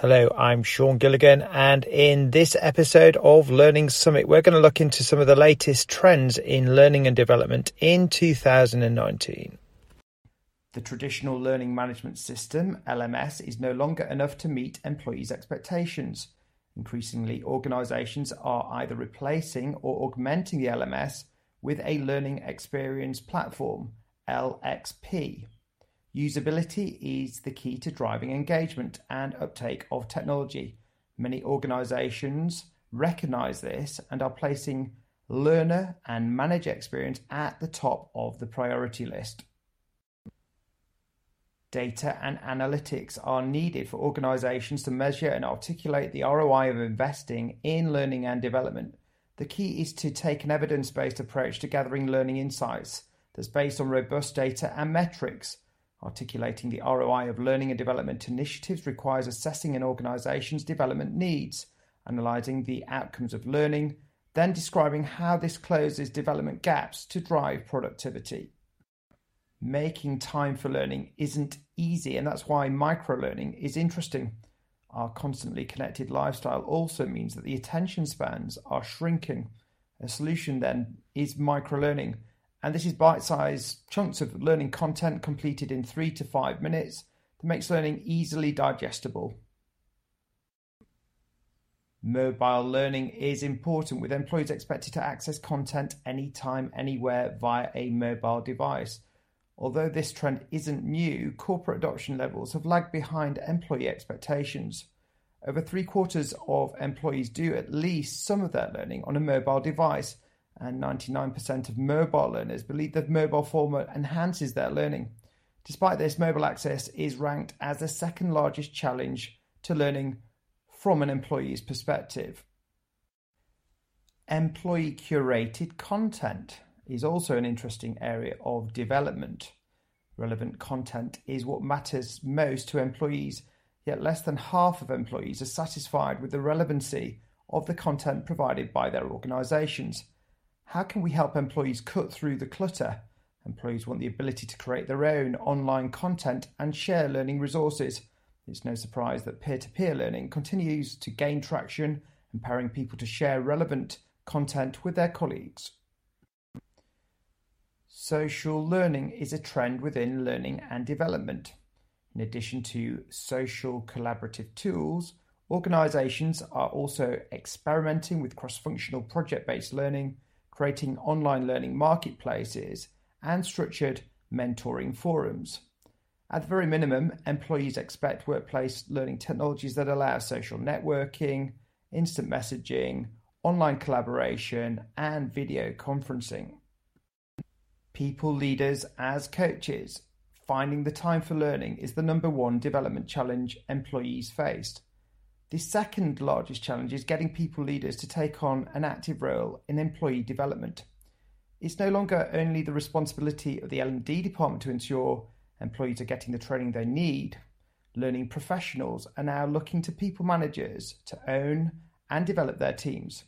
Hello, I'm Sean Gilligan, and in this episode of Learning Summit, we're going to look into some of the latest trends in learning and development in 2019. The traditional learning management system, LMS, is no longer enough to meet employees' expectations. Increasingly, organizations are either replacing or augmenting the LMS with a learning experience platform, LXP. Usability is the key to driving engagement and uptake of technology. Many organizations recognize this and are placing learner and manager experience at the top of the priority list. Data and analytics are needed for organizations to measure and articulate the ROI of investing in learning and development. The key is to take an evidence based approach to gathering learning insights that's based on robust data and metrics Articulating the ROI of learning and development initiatives requires assessing an organization's development needs, analyzing the outcomes of learning, then describing how this closes development gaps to drive productivity. Making time for learning isn't easy, and that's why microlearning is interesting. Our constantly connected lifestyle also means that the attention spans are shrinking. A solution then is microlearning and this is bite-sized chunks of learning content completed in three to five minutes that makes learning easily digestible. Mobile learning is important with employees expected to access content anytime, anywhere via a mobile device. Although this trend isn't new, corporate adoption levels have lagged behind employee expectations. Over three quarters of employees do at least some of their learning on a mobile device, and 99% of mobile learners believe that mobile format enhances their learning. Despite this, mobile access is ranked as the second largest challenge to learning from an employee's perspective. Employee curated content is also an interesting area of development. Relevant content is what matters most to employees, yet less than half of employees are satisfied with the relevancy of the content provided by their organizations. How can we help employees cut through the clutter? Employees want the ability to create their own online content and share learning resources. It's no surprise that peer to peer learning continues to gain traction, empowering people to share relevant content with their colleagues. Social learning is a trend within learning and development. In addition to social collaborative tools, organizations are also experimenting with cross functional project based learning creating online learning marketplaces, and structured mentoring forums. At the very minimum, employees expect workplace learning technologies that allow social networking, instant messaging, online collaboration, and video conferencing. People leaders as coaches. Finding the time for learning is the number one development challenge employees face. The second largest challenge is getting people leaders to take on an active role in employee development. It's no longer only the responsibility of the L&D department to ensure employees are getting the training they need. Learning professionals are now looking to people managers to own and develop their teams.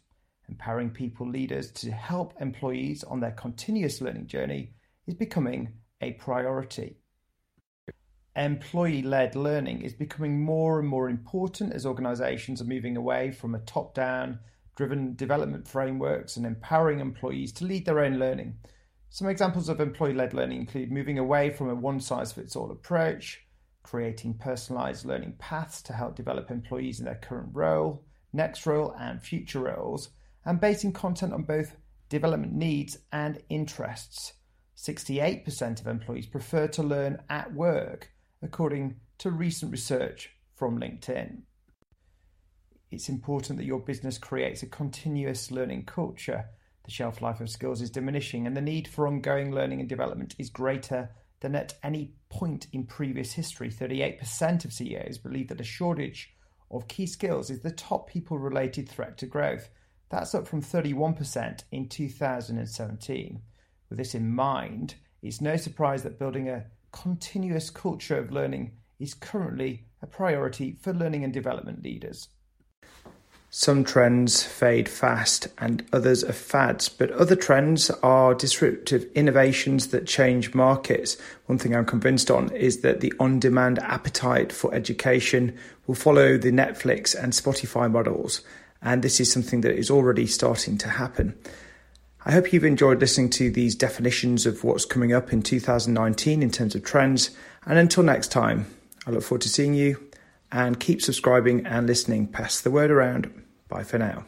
Empowering people leaders to help employees on their continuous learning journey is becoming a priority employee led learning is becoming more and more important as organizations are moving away from a top down driven development frameworks and empowering employees to lead their own learning. Some examples of employee led learning include moving away from a one size fits all approach, creating personalized learning paths to help develop employees in their current role, next role, and future roles, and basing content on both development needs and interests. 68% of employees prefer to learn at work according to recent research from LinkedIn. It's important that your business creates a continuous learning culture. The shelf life of skills is diminishing, and the need for ongoing learning and development is greater than at any point in previous history. 38% of CEOs believe that a shortage of key skills is the top people related threat to growth. That's up from 31% in 2017. With this in mind, it's no surprise that building a continuous culture of learning is currently a priority for learning and development leaders. Some trends fade fast and others are fads, but other trends are disruptive innovations that change markets. One thing I'm convinced on is that the on demand appetite for education will follow the Netflix and Spotify models, and this is something that is already starting to happen. I hope you've enjoyed listening to these definitions of what's coming up in 2019 in terms of trends, and until next time, I look forward to seeing you and keep subscribing and listening. Pass the word around. Bye for now.